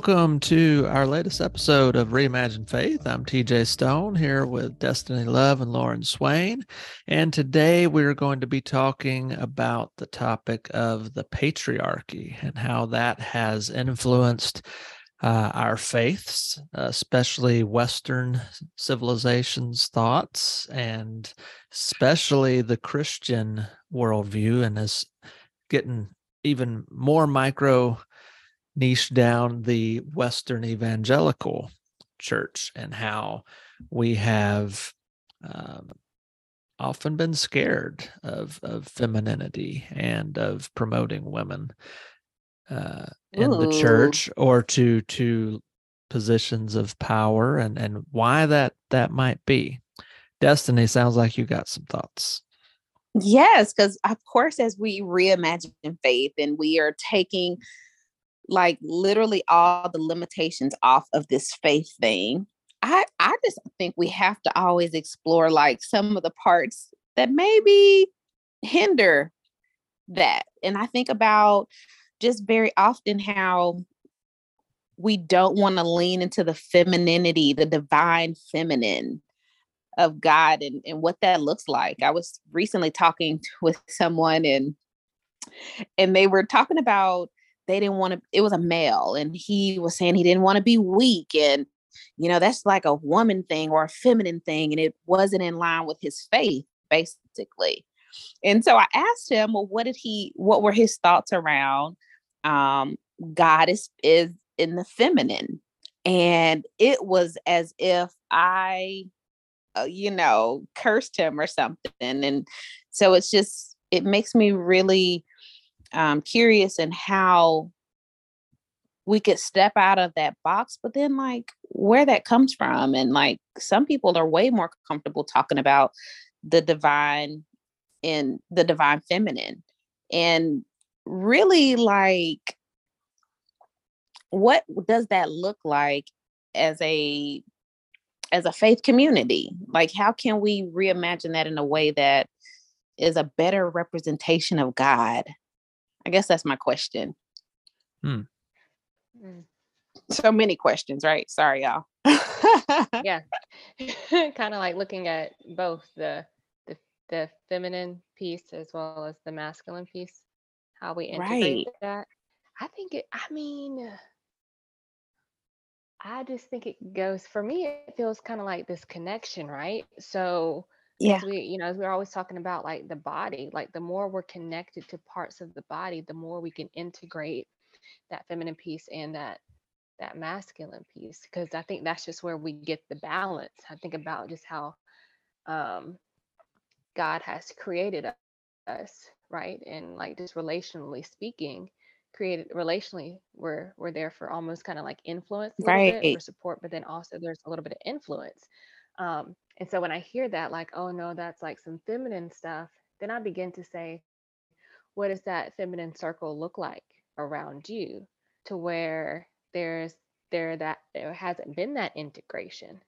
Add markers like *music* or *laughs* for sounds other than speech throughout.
Welcome to our latest episode of Reimagine Faith. I'm TJ Stone here with Destini Love and Lauren Swain. And today we're going to be talking about the topic of the patriarchy and how that has influenced uh, our faiths, especially Western civilization's thoughts, and especially the Christian worldview, and is getting even more micro niche down the Western evangelical church and how we have um, often been scared of, of femininity and of promoting women uh, in the church or to to positions of power and and why that that might be. Destini sounds like you got some thoughts. Yes, because of course, as we reimagine faith and we are taking like literally all the limitations off of this faith thing. I I just think we have to always explore like some of the parts that maybe hinder that. And I think about just very often how we don't want to lean into the femininity, the divine feminine of God and, and what that looks like. I was recently talking with someone and and they were talking about they didn't want to it was a male and he was saying he didn't want to be weak and you know that's like a woman thing or a feminine thing and it wasn't in line with his faith basically. And so i asked him well what did he what were his thoughts around um god is is in the feminine? And it was as if i uh, you know cursed him or something and so it's just it makes me really um, curious in how we could step out of that box, but then like where that comes from. And like some people are way more comfortable talking about the divine and the divine feminine. And really like what does that look like as a as a faith community? Like how can we reimagine that in a way that is a better representation of God I guess that's my question. Hmm. Mm. So many questions, right? Sorry, y'all. *laughs* yeah, *laughs* kind of like looking at both the, the the feminine piece as well as the masculine piece, how we integrate right. that. I think it. I mean, I just think it goes for me. It feels kind of like this connection, right? So yeah. we you know as we're always talking about like the body like the more we're connected to parts of the body the more we can integrate that feminine piece and that that masculine piece because i think that's just where we get the balance. I think about just how um god has created us right? And like just relationally speaking created relationally we're we're there for almost kind of like influence right bit, for support but then also there's a little bit of influence. Um and so when I hear that, like, oh no, that's like some feminine stuff, then I begin to say, what does that feminine circle look like around you? to where there's there that there hasn't been that integration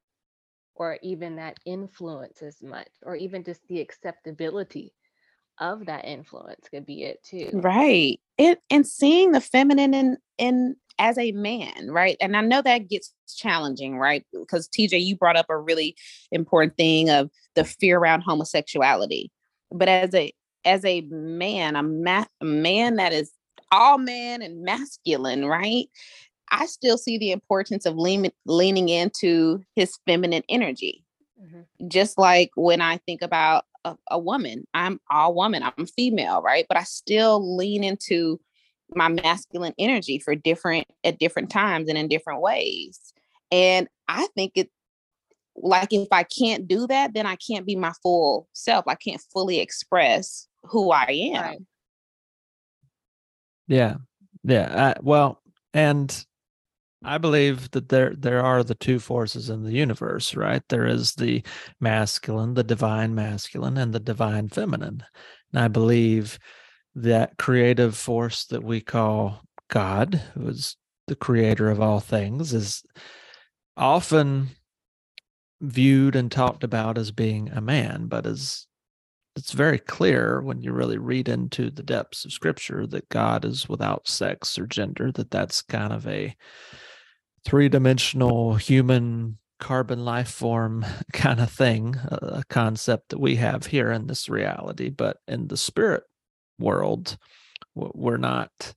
or even that influence as much or even just the acceptability of that influence could be it too right it and seeing the feminine in in as a man, right? And I know that gets challenging, right? Because TJ, you brought up a really important thing of the fear around homosexuality. But as a as a man, a, ma- a man that is all man and masculine, right? I still see the importance of lean- leaning into his feminine energy. Mm-hmm. Just like when I think about a, a woman, I'm all woman, I'm female, right? But I still lean into my masculine energy for different at different times and in different ways. And I think it like if I can't do that, then I can't be my full self. I can't fully express who I am. Yeah. Yeah. well, and I believe that there there are the two forces in the universe, right? There is the masculine, the divine masculine, and the divine feminine. And I believe that creative force that we call God, who is the creator of all things, is often viewed and talked about as being a man, but as it's very clear when you really read into the depths of scripture that God is without sex or gender, that that's kind of a three dimensional human carbon life form *laughs* kind of thing, a concept that we have here in this reality. But in the spirit world, we're not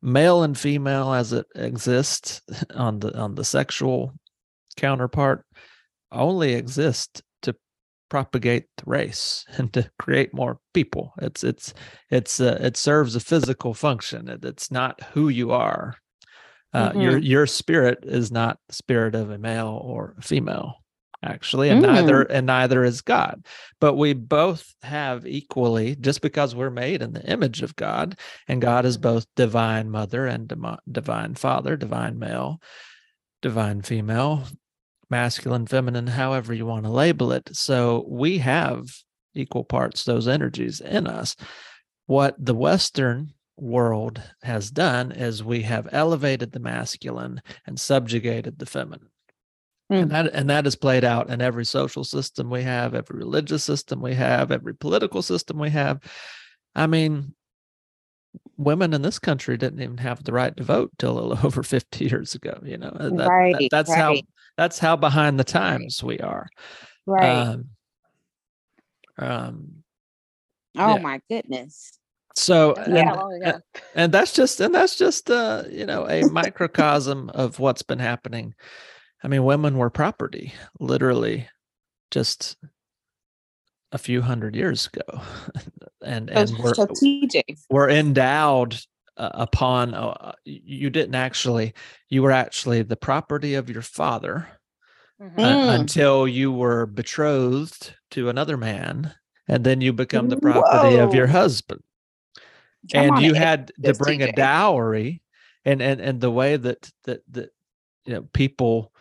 male and female as it exists *laughs* on the on the sexual counterpart only exist to propagate the race *laughs* and to create more people. It's it's it's uh, it serves a physical function. It, it's not who you are uh, mm-hmm. your your spirit is not the spirit of a male or a female actually and mm. neither and neither is god but we both have equally just because we're made in the image of god and god is both divine mother and divine father divine male divine female masculine feminine however you want to label it so we have equal parts those energies in us what the western world has done is we have elevated the masculine and subjugated the feminine Mm. And that and that is played out in every social system we have, every religious system we have, every political system we have. I mean, women in this country didn't even have the right to vote till *laughs* over 50 years ago, you know. That, right, that, that's right. how that's how behind the times we are. Right. Um, um Oh yeah. my goodness. So yeah, and, and, and, that's just and that's just uh you know a *laughs* microcosm of what's been happening I mean, women were property, literally, just a few hundred years ago, *laughs* and and we're were were endowed uh, upon. Uh, you didn't actually. You were actually the property of your father mm-hmm. uh, until you were betrothed to another man, and then you become the property Whoa. of your husband. Come and you had to bring a dowry, and and and the way that that that you know people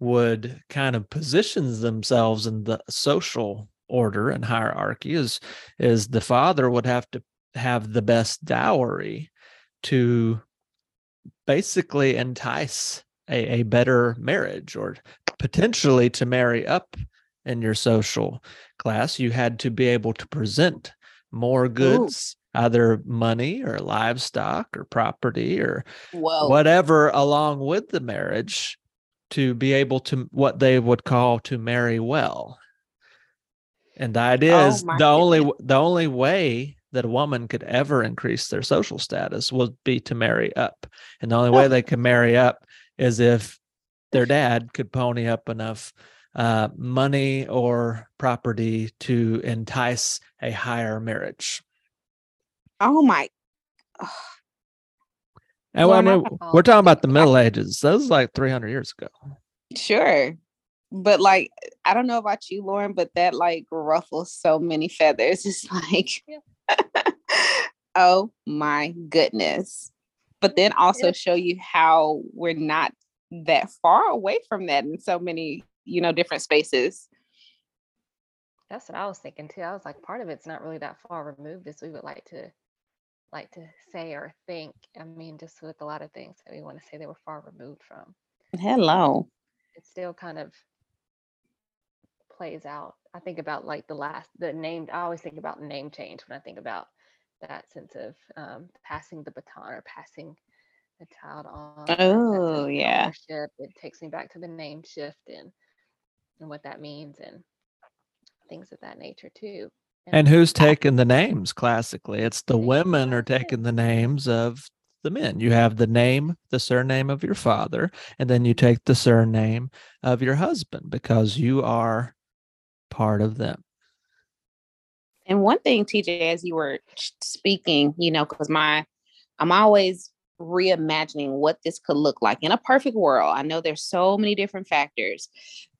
would kind of positions themselves in the social order and hierarchy is is the father would have to have the best dowry to basically entice a, a better marriage or potentially to marry up in your social class you had to be able to present more goods. Either money or livestock or property or Whoa. whatever along with the marriage to be able to what they would call to marry well. And the idea oh, is the goodness. only the only way that a woman could ever increase their social status would be to marry up. And the only way they can marry up is if their dad could pony up enough uh, money or property to entice a higher marriage. Oh my. And well, I mean, we're talking about the Middle Ages. That was like 300 years ago. Sure. But like, I don't know about you, Lauren, but that like ruffles so many feathers. It's like, yeah. *laughs* oh my goodness. But then also yeah. show you how we're not that far away from that in so many, you know, different spaces. That's what I was thinking too. I was like, part of it's not really that far removed as we would like to like to say or think. I mean, just with a lot of things that we want to say they were far removed from. Hello. It still kind of plays out. I think about like the last, the name, I always think about name change when I think about that sense of um, passing the baton or passing the child on. Oh, yeah. It takes me back to the name shift and, and what that means and things of that nature too. And who's taking the names classically? It's the women are taking the names of the men. You have the name, the surname of your father, and then you take the surname of your husband because you are part of them. And one thing, TJ, as you were speaking, you know, because my, I'm always reimagining what this could look like in a perfect world. I know there's so many different factors,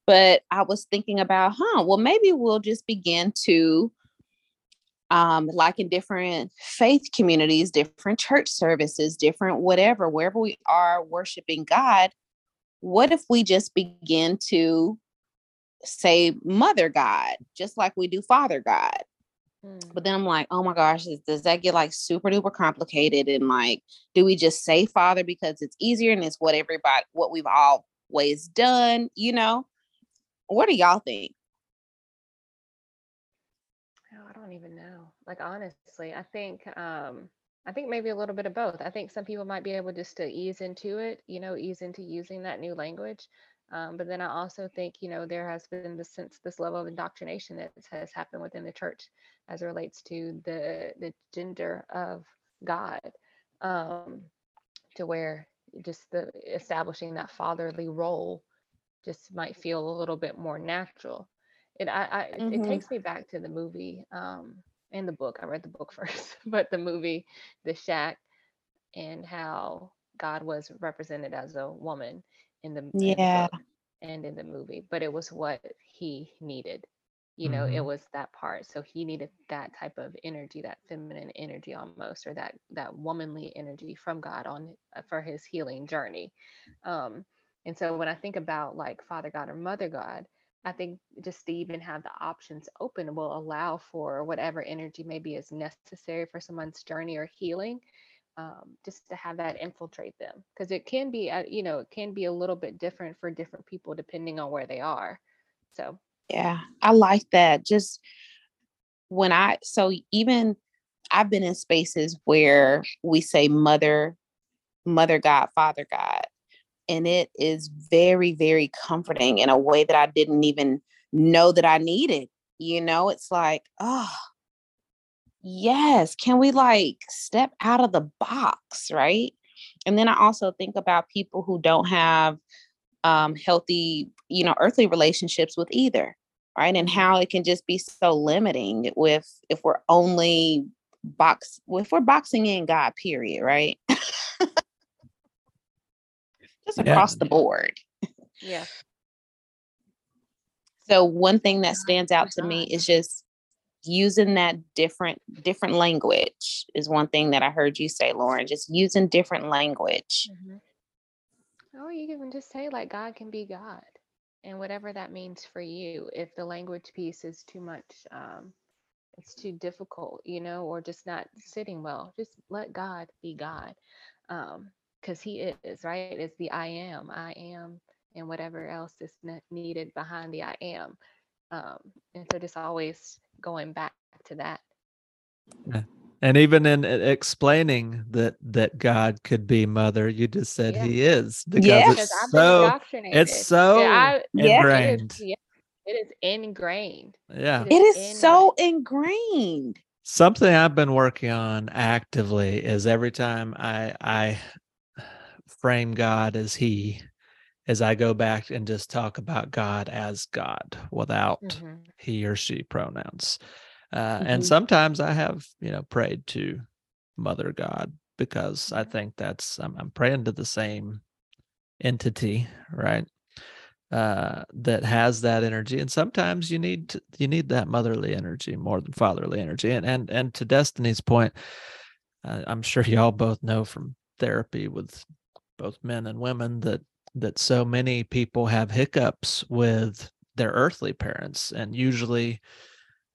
but I was thinking about, huh, well, maybe we'll just begin to um, like in different faith communities, different church services, different whatever, wherever we are worshiping God, what if we just begin to say Mother God, just like we do Father God? Hmm. But then I'm like, oh my gosh, does that get like super duper complicated? And like, do we just say Father because it's easier and it's what everybody, what we've always done, you know? What do y'all think? Oh, I don't even know. Like honestly, I think um I think maybe a little bit of both. I think some people might be able just to ease into it, you know, ease into using that new language. Um, but then I also think, you know, there has been this sense, this level of indoctrination that has happened within the church as it relates to the the gender of God, um, to where just the establishing that fatherly role just might feel a little bit more natural. It I, I mm-hmm. it takes me back to the movie um, and the book. I read the book *laughs* first, but the movie The Shack and how God was represented as a woman in the yeah in the and in the movie, but it was what he needed. You know, mm-hmm. it was that part. So he needed that type of energy, that feminine energy almost, or that that womanly energy from God on uh, for his healing journey. Um, and so when I think about like Father God or Mother God, I think just to even have the options open will allow for whatever energy maybe is necessary for someone's journey or healing, um, just to have that infiltrate them. Because it can be, uh, you know, it can be a little bit different for different people depending on where they are. So, yeah, I like that. Just when I, so even I've been in spaces where we say mother, mother God, father God and it is very very comforting in a way that i didn't even know that i needed you know? It's like oh yes can we like step out of the box right? And then i also think about people who don't have um, healthy you know earthly relationships with either right? And how it can just be so limiting with if we're only box if we're boxing in god period right *laughs* just across yeah. the board. Yeah. So one thing that stands out to me is just using that different different language is one thing that I heard you say, Lauren. Just using different language. Mm-hmm. Or you can just say like God can be God, and whatever that means for you. If the language piece is too much, um, it's too difficult, you know, or just not sitting well, just let God be God. Um, because he is right it's the i am i am and whatever else is needed behind the i am um, and so just always going back to that yeah. and even in explaining that that god could be mother you just said yeah. he is because yeah. it's so it's so yeah, I, ingrained yeah, it is, it is ingrained yeah it is, it is so ingrained something i've been working on actively is every time i i frame God as He as I go back and just talk about God as God without mm-hmm. he or she pronouns. Uh, mm-hmm. And sometimes I have, you know, prayed to Mother God because I mm-hmm. think that's, I'm, I'm praying to the same entity, right? Uh, that has that energy and sometimes you need to, you need that motherly energy more than fatherly energy and and and to destini's point uh, i'm sure y'all both know from therapy with both men and women that that so many people have hiccups with their earthly parents and usually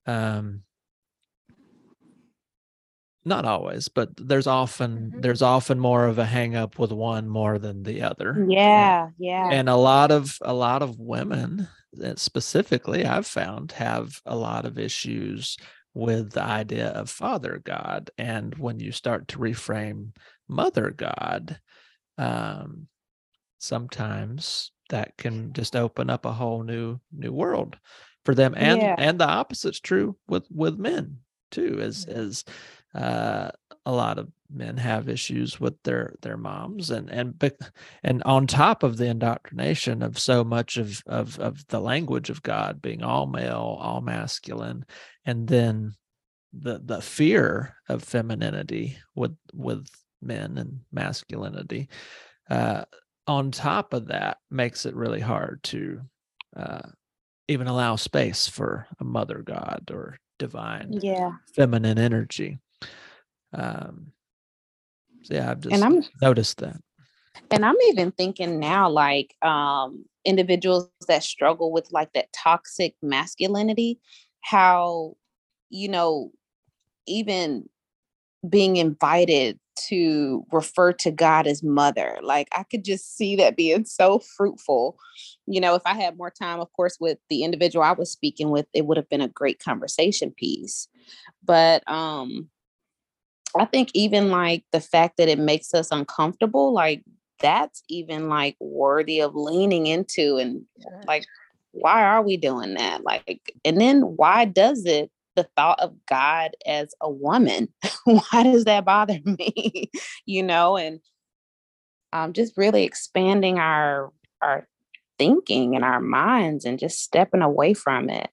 um not always but there's often mm-hmm. there's often more of a hang up with one more than the other. Yeah and, yeah and a lot of a lot of women that specifically i've found have a lot of issues with the idea of father god. And when you start to reframe mother god um, sometimes that can just open up a whole new new world for them and yeah. and the opposite's true with with men too as mm-hmm. as uh, a lot of men have issues with their their moms and and and on top of the indoctrination of so much of of of the language of God being all male all masculine and then the the fear of femininity with with men and masculinity. Uh, on top of that, makes it really hard to uh, even allow space for a mother god or divine yeah. feminine energy. Um, so yeah, I've just and I'm, noticed that. And I'm even thinking now, like um, individuals that struggle with like that toxic masculinity, how you know even being invited to refer to God as mother. Like I could just see that being so fruitful. You know, if I had more time, of course, with the individual I was speaking with, it would have been a great conversation piece. But um I think even like the fact that it makes us uncomfortable, like that's even like worthy of leaning into and like why are we doing that? Like and then why does it the thought of God as a woman. *laughs* Why does that bother *laughs* me? you know, and um, just really expanding our our thinking and our minds and just stepping away from it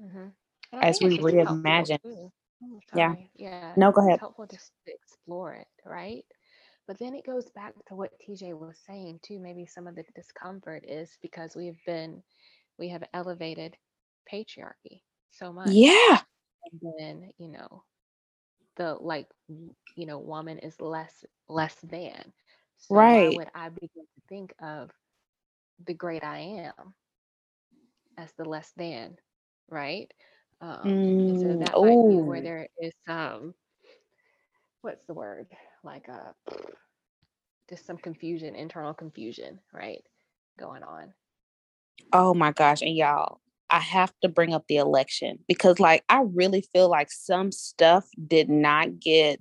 mm-hmm. as we reimagine. Yeah. Yeah. No, go ahead. It's helpful just to explore it, right? But then it goes back to what TJ was saying too. Maybe some of the discomfort is because we've been, we have elevated patriarchy so much. Yeah. And then, you know, the like, you know, woman is less less than. So right. why would I begin to think of the great I am as the less than, right? Um, and so Mm, that might be where oh, there is um, what's the word? Like a just some confusion, internal confusion, right? Going on. oh my gosh. And y'all, I have to bring up the election because like I really feel like some stuff did not get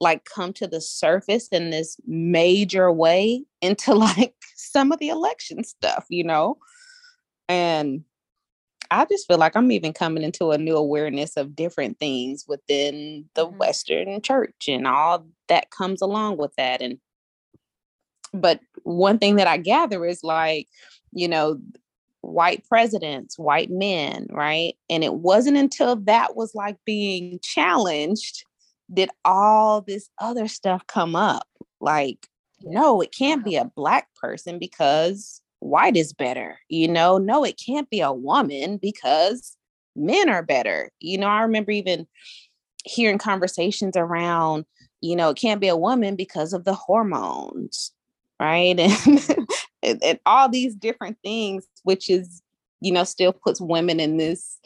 like come to the surface in this major way *laughs* into like some of the election stuff, you know? And I just feel like I'm even coming into a new awareness of different things within the hmm Western church and all that comes along with that. And but one thing that I gather is like, you know, white presidents, white men, right? And it wasn't until that was like being challenged did all this other stuff come up. Like, no, it can't be a black person because white is better. You know, no, it can't be a woman because men are better. You know, I remember even hearing conversations around, you know, it can't be a woman because of the hormones, right? *laughs* And, and, and all these different things, which is, you know, still puts women in this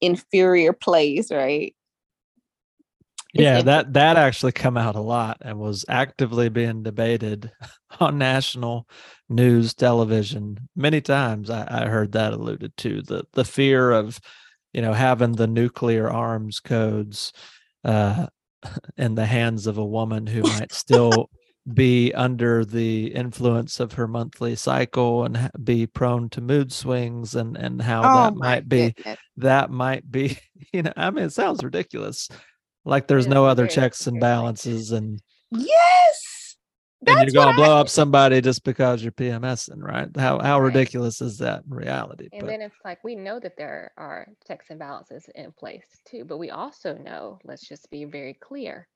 inferior place, right? Yeah, that that actually come out a lot and was actively being debated *laughs* on national news television many times. I, I heard that alluded to the the fear of, you know, having the nuclear arms codes uh, *laughs* in the hands of a woman who might *laughs* still be under the influence of her monthly cycle and be prone to mood swings and and how Oh that might be goodness. that might be *laughs* you know i mean it sounds ridiculous like there's no other checks and balances and Yes. and you're gonna blow I up somebody just because you're PMSing, right? How how Right. ridiculous is that in reality? And But then it's like we know that there are checks and balances in place too, but we also know, let's just be very clear,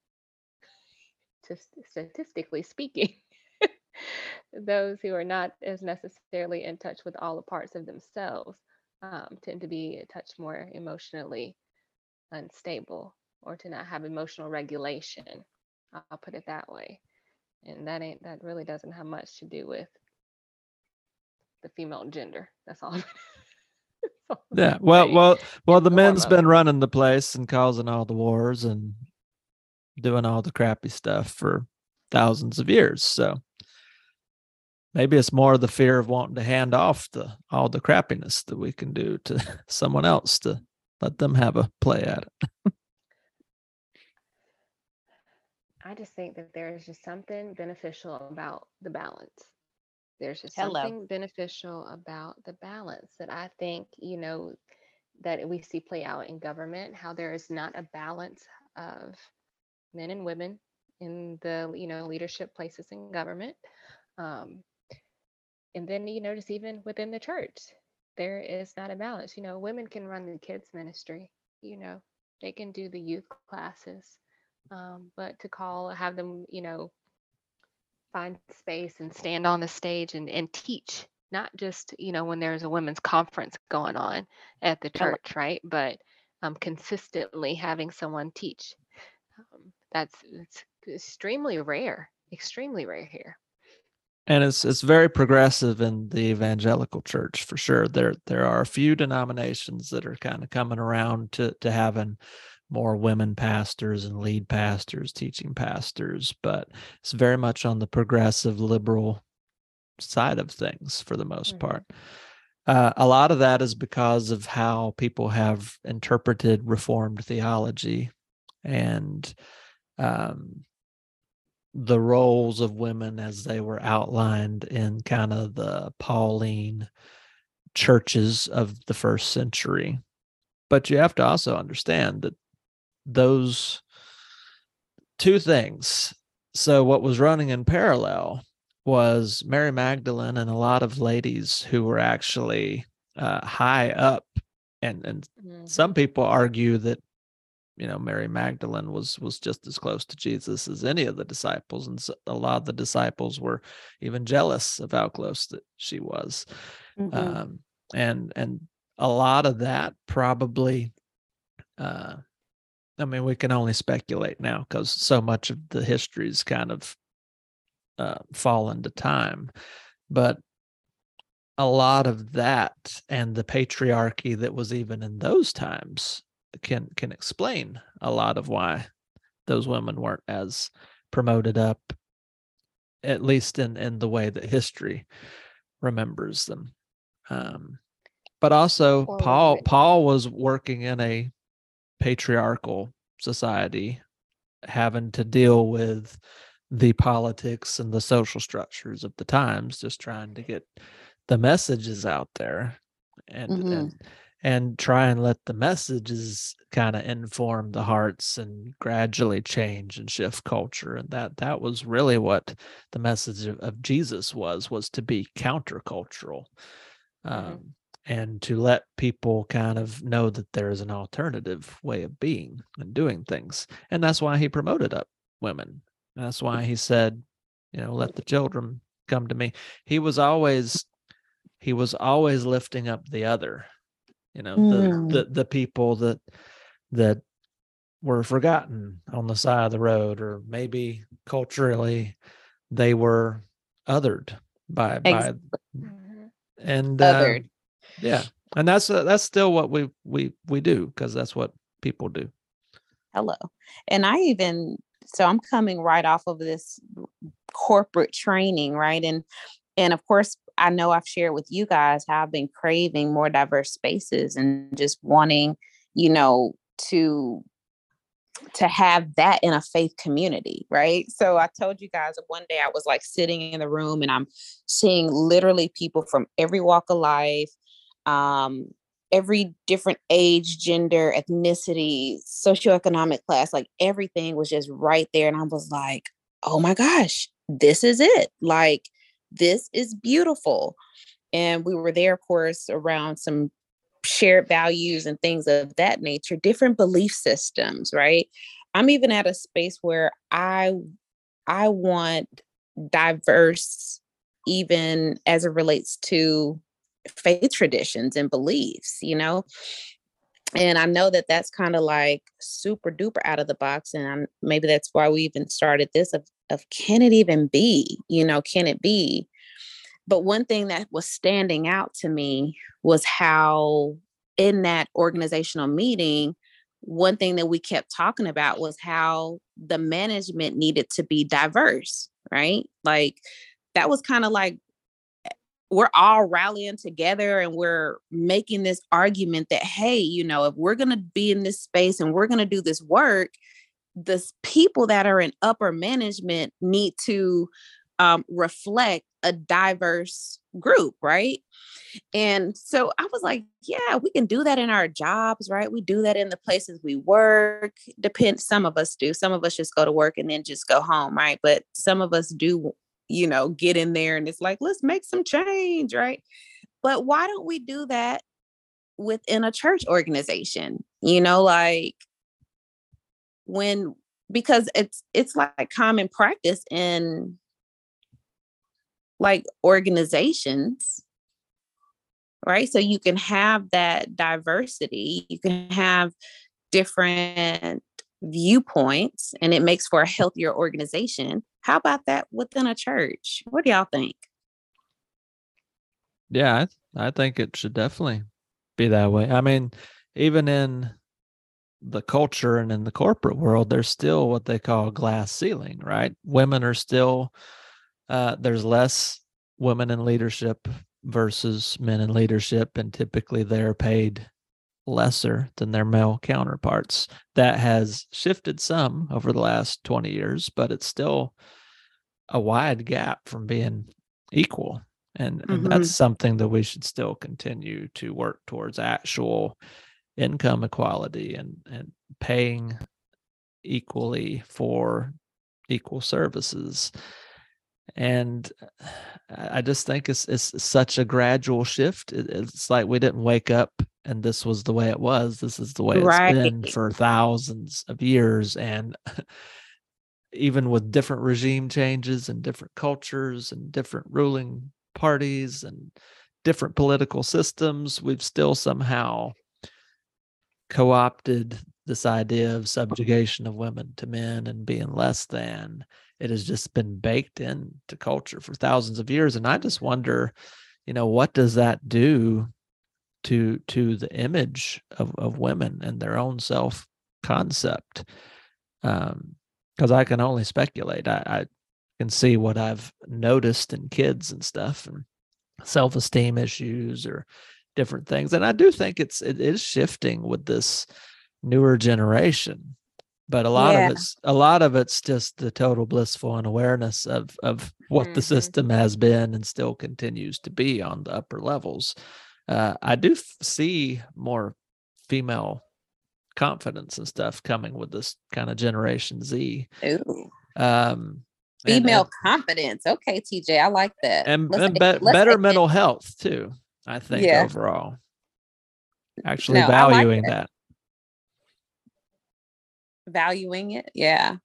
statistically speaking, *laughs* those who are not as necessarily in touch with all the parts of themselves um, tend to be a touch more emotionally unstable or to not have emotional regulation. I'll put it that way. And that ain't that really doesn't have much to do with the female gender. That's all. *laughs* That's all yeah, well, well, well, the men's been running the place and causing all the wars and doing all the crappy stuff for thousands of years. So maybe it's more the fear of wanting to hand off the all the crappiness that we can do to *laughs* someone else to let them have a play at it. I just think that there is just something beneficial about the balance. There's just Hello. something beneficial about the balance that I think, you know, that we see play out in government, how there is not a balance of men and women in the, you know, leadership places in government. Um, and then, you notice even within the church, there is not a balance. You know, women can run the kids ministry, you know, they can do the youth classes. Um, but to call, have them, you know, find space and stand on the stage and, and teach, not just, you know, when there's a women's conference going on at the church, right? But um, consistently having someone teach. Um, that's it's extremely rare, extremely rare here. and it's it's very progressive in the evangelical church for sure there there are a few denominations that are kind of coming around to to having more women pastors and lead pastors, teaching pastors, but it's very much on the progressive liberal side of things for the most mm-hmm. part. Uh, a lot of that is because of how people have interpreted Reformed theology and um, the roles of women as they were outlined in kind of the Pauline churches of the first century. But you have to also understand that those two things. So, what was running in parallel was Mary Magdalene and a lot of ladies who were actually uh, high up, and and mm-hmm. some people argue that you know Mary Magdalene was was just as close to Jesus as any of the disciples, and so a lot of the disciples were even jealous of how close that she was, mm-hmm. um, and and a lot of that probably uh, I mean, we can only speculate now because so much of the history's kind of uh, fallen to time. But a lot of that and the patriarchy that was even in those times can can explain a lot of why those women weren't as promoted up at least in in the way that history remembers them um, but also paul paul was working in a patriarchal society having to deal with the politics and the social structures of the times just trying to get the messages out there and mm-hmm. and, and try and let the messages kind of inform the hearts and gradually change and shift culture and that that was really what the message of, of jesus was was to be countercultural mm-hmm. um, and to let people kind of know that there is an alternative way of being and doing things. And that's why he promoted up women. That's why he said, you know, let the children come to me. He was always he was always lifting up the other, you know, mm. the, the the people that that were forgotten on the side of the road or maybe culturally they were othered by by mm-hmm. and uh, yeah and that's uh, that's still what we we we do because that's what people do hello and i even so i'm coming right off of this corporate training right and and of course i know i've shared with you guys how i've been craving more diverse spaces and just wanting you know to to have that in a faith community, right? So I told you guys one day I was like sitting in the room and I'm seeing literally people from every walk of life, um, every different age, gender, ethnicity, socioeconomic class, like everything was just right there. And I was like, oh my gosh, this is it. Like, this is beautiful. And we were there, of course, around some shared values and things of that nature, different belief systems, right? I'm even at a space where I I want diverse even as it relates to faith traditions and beliefs, you know? And I know that that's kind of like super duper out of the box. And I'm, maybe that's why we even started this of, of can it even be? You know, can it be? But one thing that was standing out to me was how in that organizational meeting, one thing that we kept talking about was how the management needed to be diverse, right? Like that was kind of like eh, we're all rallying together and we're making this argument that hey you know if we're going to be in this space and we're going to do this work the people that are in upper management need to um, reflect a diverse group right? And so i was like yeah we can do that in our jobs right? We do that in the places we work. Depend some of us do. Some of us just go to work and then just go home right? But some of us do you know, get in there and it's like, let's make some change, right? But why don't we do that within a church organization? You know, like when because it's it's like common practice in like organizations right so you can have that diversity you can have different viewpoints and it makes for a healthier organization. How about that within a church? What do y'all think? Yeah, I, I think it should definitely be that way. I mean, even in the culture and in the corporate world, there's still what they call glass ceiling, right? Women are still uh, there's less women in leadership versus men in leadership, and typically they're paid lesser than their male counterparts. That has shifted some over the last 20 years, but it's still a wide gap from being equal. And, mm-hmm. and that's something that we should still continue to work towards actual income equality and, and paying equally for equal services and uh, I just think it's it's such a gradual shift. It's like we didn't wake up and this was the way it was. This is the way it's right. been for thousands of years, and *laughs* even with different regime changes and different cultures and different ruling parties and different political systems, we've still somehow co-opted this idea of subjugation of women to men and being less than it has just been baked into culture for thousands of years and i just wonder you know what does that do to to the image of, of women and their own self concept um because i can only speculate. I, I can see what i've noticed in kids and stuff and self-esteem issues or different things and i do think it's it is shifting with this newer generation but a lot yeah. of it's a lot of it's just the total blissful unawareness of of what mm-hmm. the system has been and still continues to be on the upper levels uh, i do f- see more female confidence and stuff coming with this kind of generation z Ooh. um female and, confidence okay tj i like that and, and be- better mental health too i think yeah. overall actually no, valuing like that. valuing it. Yeah.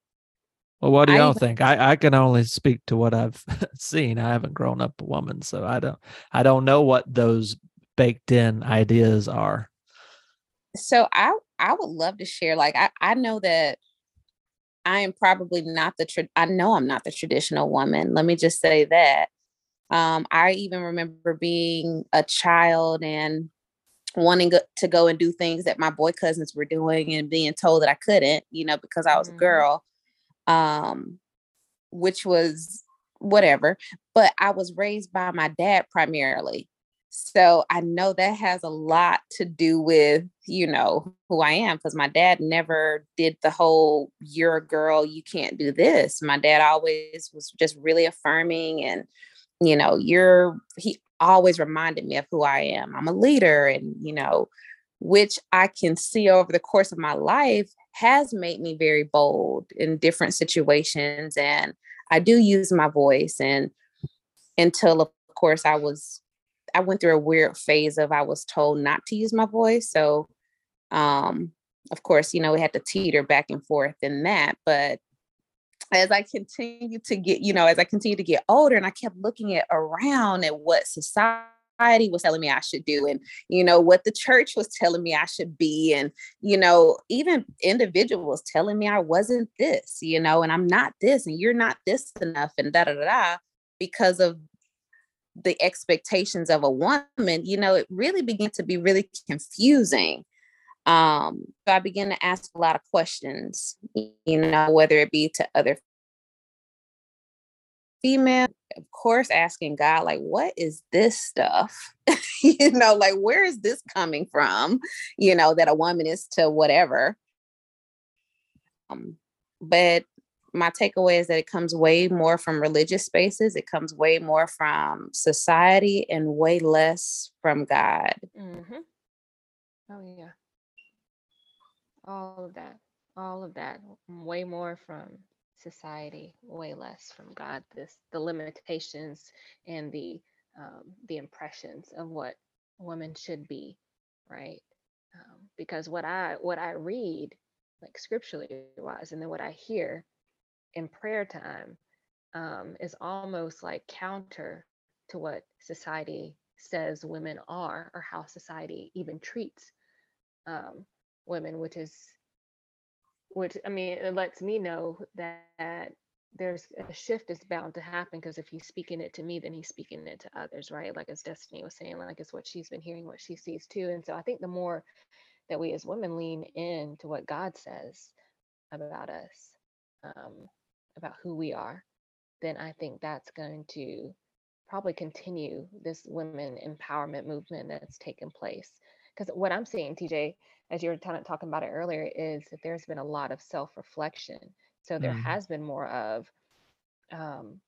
Well, what do y'all I, think? I, I can only speak to what I've *laughs* seen. I haven't grown up a woman, so I don't I don't know what those baked in ideas are. So I I would love to share. Like I I know that I am probably not the tra- I know I'm not the traditional woman. Let me just say that. Um, I even remember being a child and wanting to go and do things that my boy cousins were doing and being told that I couldn't, you know, because I was mm-hmm. a girl, um, which was whatever. But I was raised by my dad primarily. So I know that has a lot to do with, you know, who I am because my dad never did the whole, you're a girl, you can't do this. My dad always was just really affirming and, you know, you're, he always reminded me of who I am. I'm a leader, and you know, which I can see over the course of my life has made me very bold in different situations. And I do use my voice. And until, of course, I was, I went through a weird phase of I was told not to use my voice. So, um, of course, you know, we had to teeter back and forth in that. But as I continue to get, you know, as I continue to get older and I kept looking at around at what society was telling me I should do and, you know, what the church was telling me I should be. And, you know, even individuals telling me I wasn't this, you know, and I'm not this and you're not this enough and da da da da because of the expectations of a woman, you know, it really began to be really confusing um, so I began to ask a lot of questions, you know, whether it be to other female, of course, asking God, like, what is this stuff? *laughs* you know, like, where is this coming from? You know, that a woman is to whatever. Um, but my takeaway is that it comes way more from religious spaces, it comes way more from society, and way less from God. Mm-hmm. Oh, yeah all of that all of that way more from society way less from god this the limitations and the um, the impressions of what women should be right? Um, because what i what i read like scripturally wise and then what i hear in prayer time um, is almost like counter to what society says women are or how society even treats um, women, which is, which I mean, it lets me know that there's a shift is bound to happen because if he's speaking it to me, then he's speaking it to others, right? Like as Destini was saying, like it's what she's been hearing, what she sees too. And so I think the more that we as women lean in to what God says about us, um, about who we are, then I think that's going to probably continue this women empowerment movement that's taken place. Because what I'm seeing, TJ, as you were talking about it earlier, is that there's been a lot of self reflection. So there mm. has been more of, um,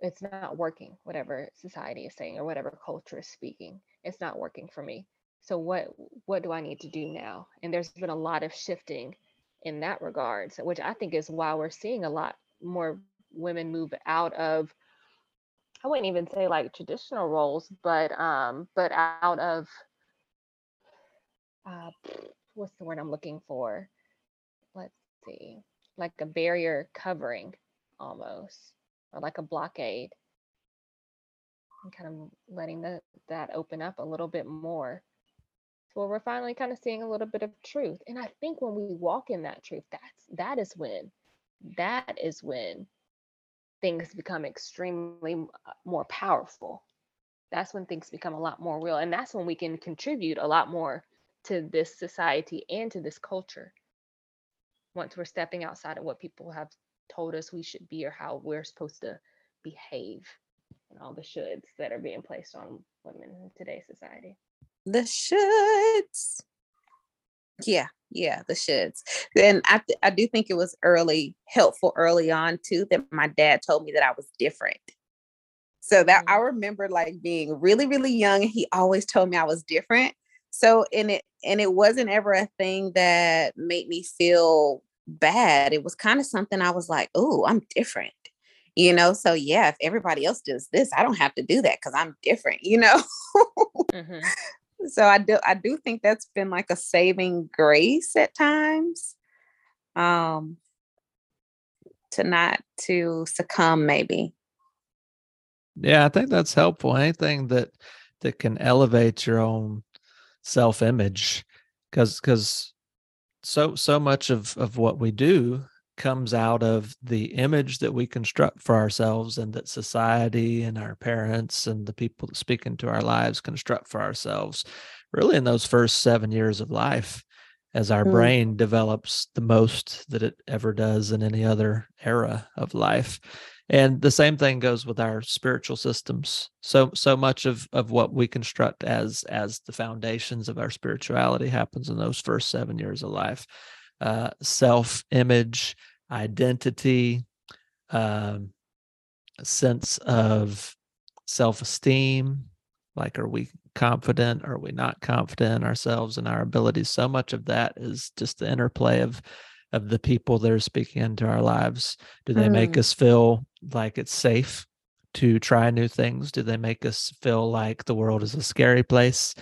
it's not working, whatever society is saying or whatever culture is speaking. It's not working for me. So what what do I need to do now? And there's been a lot of shifting in that regard, which I think is why we're seeing a lot more women move out of I wouldn't even say like traditional roles, but um, but out of uh, what's the word I'm looking for? Let's see, like a barrier covering almost, or like a blockade, and kind of letting the, that open up a little bit more. So we're finally kind of seeing a little bit of truth, and I think when we walk in that truth, that's that is when, that is when things become extremely uh, more powerful. That's when things become a lot more real. And that's when we can contribute a lot more to this society and to this culture once we're stepping outside of what people have told us we should be or how we're supposed to behave and all the shoulds that are being placed on women in today's society. The shoulds. Yeah, yeah, the shoulds. And I th- I do think it was early helpful early on too that my dad told me that I was different. So that mm-hmm. I remember like being really really young and he always told me I was different. So and it and it wasn't ever a thing that made me feel bad. It was kind of something I was like, "Oh, I'm different." You know, so yeah, if everybody else does this, I don't have to do that cuz I'm different, you know. mm-hmm *laughs* so i do i do think that's been like a saving grace at times um to not to succumb maybe yeah i think that's helpful anything that that can elevate your own self-image because because so so much of of what we do comes out of the image that we construct for ourselves and that society and our parents and the people that speak into our lives construct for ourselves really in those first seven years of life as our mm. brain develops the most that it ever does in any other era of life and the same thing goes with our spiritual systems so so much of of what we construct as as the foundations of our spirituality happens in those first seven years of life uh, self image, identity, um, sense of self esteem. Like, are we confident? Are we not confident in ourselves and our abilities? So much of that is just the interplay of of the people that are speaking into our lives. Do they mm. make us feel like it's safe to try new things? Do they make us feel like the world is a scary place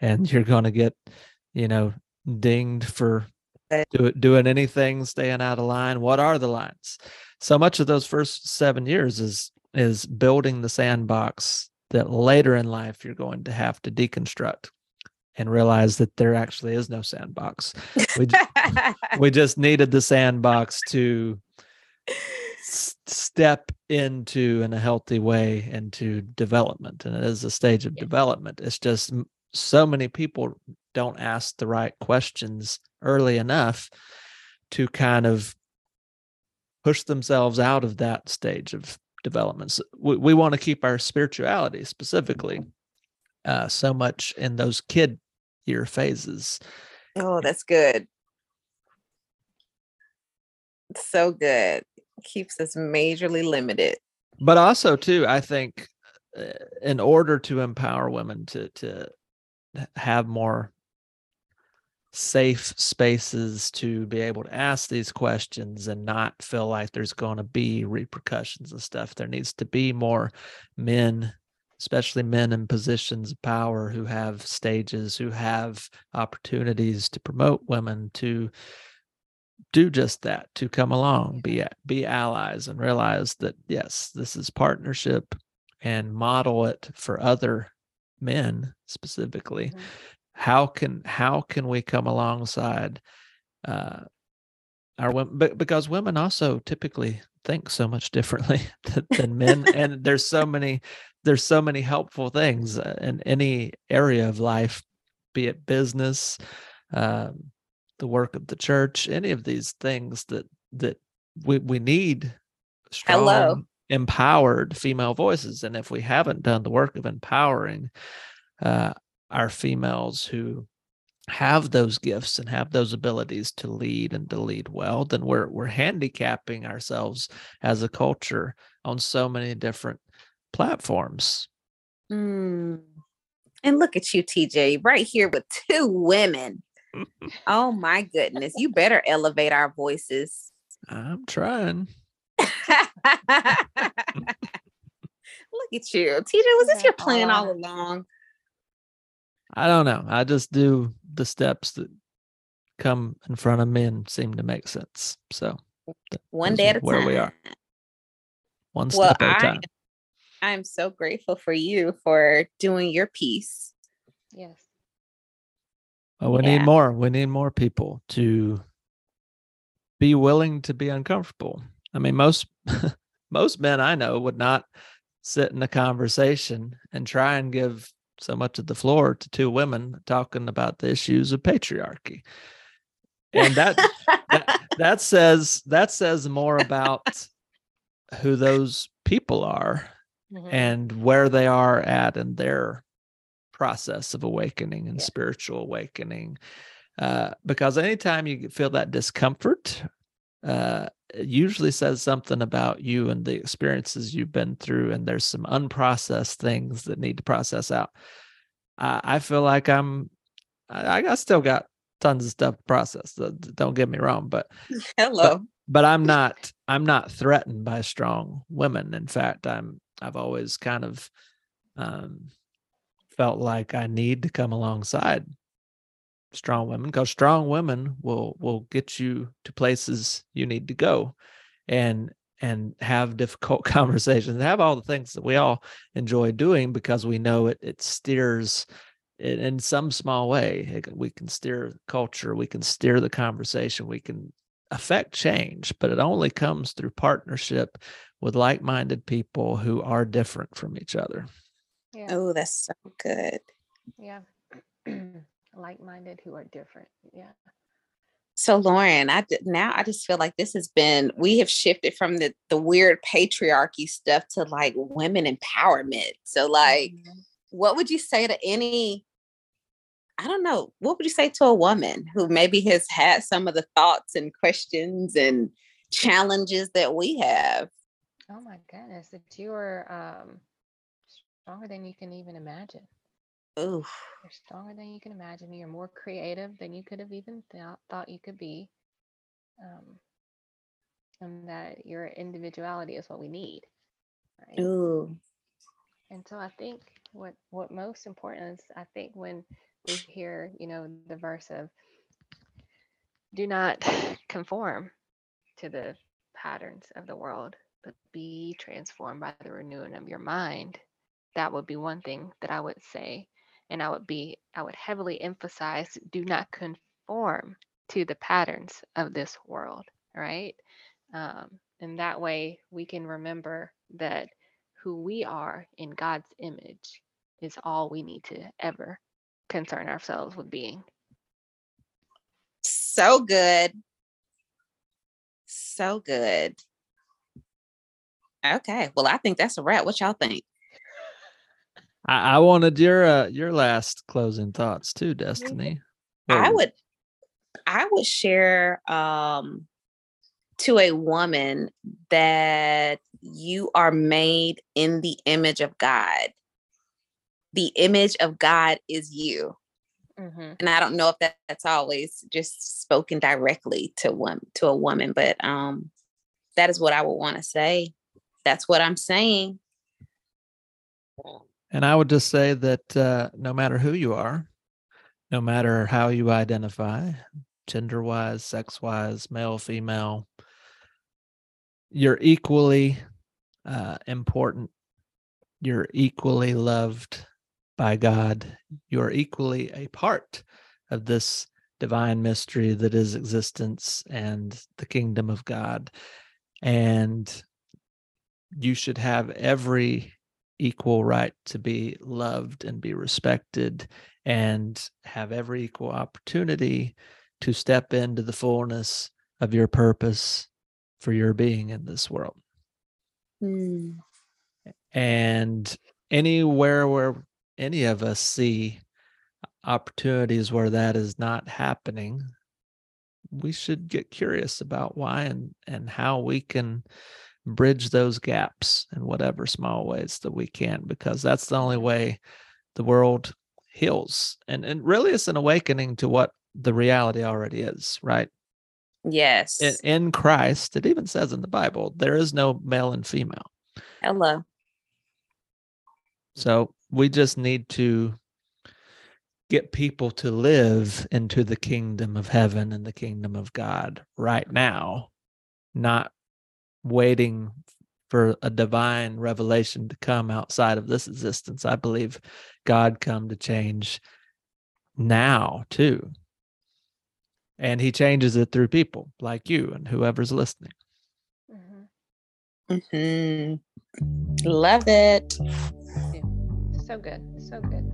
and you're going to get, you know, dinged for do, doing anything, staying out of line. What are the lines? So much of those first seven years is is building the sandbox that later in life you're going to have to deconstruct and realize that there actually is no sandbox. We *laughs* we just needed the sandbox to s- step into in a healthy way into development, and it is a stage of yeah. development. It's just so many people don't ask the right questions early enough to kind of push themselves out of that stage of development. So we, we want to keep our spirituality specifically uh, so much in those kid year phases. Oh, that's good. So good. Keeps us majorly limited. But also, too, I think uh, in order to empower women to to have more safe spaces to be able to ask these questions and not feel like there's going to be repercussions and stuff. There needs to be more men, especially men in positions of power who have stages, who have opportunities to promote women to do just that, to come along, be be allies and realize that yes, this is partnership and model it for other men specifically. Mm-hmm. How can how can we come alongside uh, our women because women also typically think so much differently *laughs* than men and there's so *laughs* many there's so many helpful things uh, in any area of life be it business um, the work of the church, any of these things that that we we need strong, Hello. empowered female voices. And if we haven't done the work of empowering uh, our females who have those gifts and have those abilities to lead and to lead well, then we're we're handicapping ourselves as a culture on so many different platforms. Mm. And look at you, TJ, right here with two women. *laughs* oh my goodness. You better elevate our voices. I'm trying. *laughs* look at you. TJ, was this your plan all along? I don't know. I just do the steps that come in front of me and seem to make sense. So one day at a where time. we are. One step well, at a time. I'm so grateful for you for doing your piece. Yes. Well, we yeah. need more. We need more people to be willing to be uncomfortable. I mean, most *laughs* most men I know would not sit in a conversation and try and give so much of the floor to two women talking about the issues of patriarchy. And that, that *laughs* that says that says more about who those people are mm-hmm. and where they are at in their process of awakening and yeah. spiritual awakening. Uh, because anytime you feel that discomfort, uh, it usually says something about you and the experiences you've been through, and there's some unprocessed things that need to process out. I, I feel like I'm, I, I still got tons of stuff to process. Don't get me wrong, but *laughs* hello. But, but I'm not. I'm not threatened by strong women. In fact, I'm. I've always kind of um, felt like I need to come alongside strong women because strong women will will get you to places you need to go and and have difficult *laughs* conversations have all the things that we all enjoy doing because we know it it steers it in some small way. We can steer culture we can steer the conversation we can affect change but it only comes through partnership with like-minded people who are different from each other. Yeah. oh that's so good. Yeah *clears throat* like-minded who are different yeah so Lauren, I now I just feel like this has been we have shifted from the the weird patriarchy stuff to like women empowerment. So like mm-hmm. what would you say to any I don't know, what would you say to a woman who maybe has had some of the thoughts and questions and challenges that we have? Oh my goodness, that you are um stronger than you can even imagine. Ooh. You're stronger than you can imagine. You're more creative than you could have even thought, thought you could be. Um, and that your individuality is what we need. Right? Ooh. And so I think what what most important is I think when we hear, you know, the verse of do not *laughs* conform to the patterns of the world, but be transformed by the renewing of your mind. That would be one thing that I would say and I would be, I would heavily emphasize do not conform to the patterns of this world, right? Um, and that way we can remember that who we are in God's image is all we need to ever concern ourselves with being. So good. So good. Okay. Well, I think that's a wrap. What y'all think? I, I wanted your uh, your last closing thoughts too, Destini. I would I would share um to a woman that you are made in the image of God. The image of God is you. Mm-hmm. And I don't know if that, that's always just spoken directly to one to a woman, but um that is what I would want to say. That's what I'm saying. And I would just say that uh, no matter who you are, no matter how you identify, gender wise, sex wise, male, female, you're equally uh, important. You're equally loved by God. You're equally a part of this divine mystery that is existence and the kingdom of God. And you should have every equal right to be loved and be respected and have every equal opportunity to step into the fullness of your purpose for your being in this world. Mm. And anywhere where any of us see opportunities where that is not happening, we should get curious about why and and how we can bridge those gaps in whatever small ways that we can because that's the only way the world heals and and really it's an awakening to what the reality already is right? Yes. in, in christ it even says in the bible there is no male and female. Hello. So we just need to get people to live into the kingdom of heaven and the kingdom of God right now, not waiting for a divine revelation to come outside of this existence. I believe God come to change now too. And he changes it through people like you and whoever's listening. Mm-hmm. Mm-hmm. Love it. So good. So good.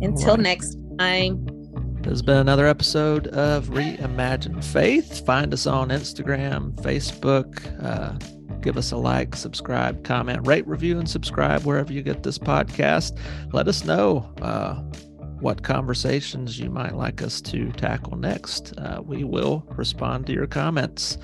Until right. next time. There's been another episode of Reimagine Faith. Find us on Instagram, Facebook. Uh, give us a like, subscribe, comment, rate, review, and subscribe wherever you get this podcast. Let us know uh, what conversations you might like us to tackle next. Uh, we will respond to your comments.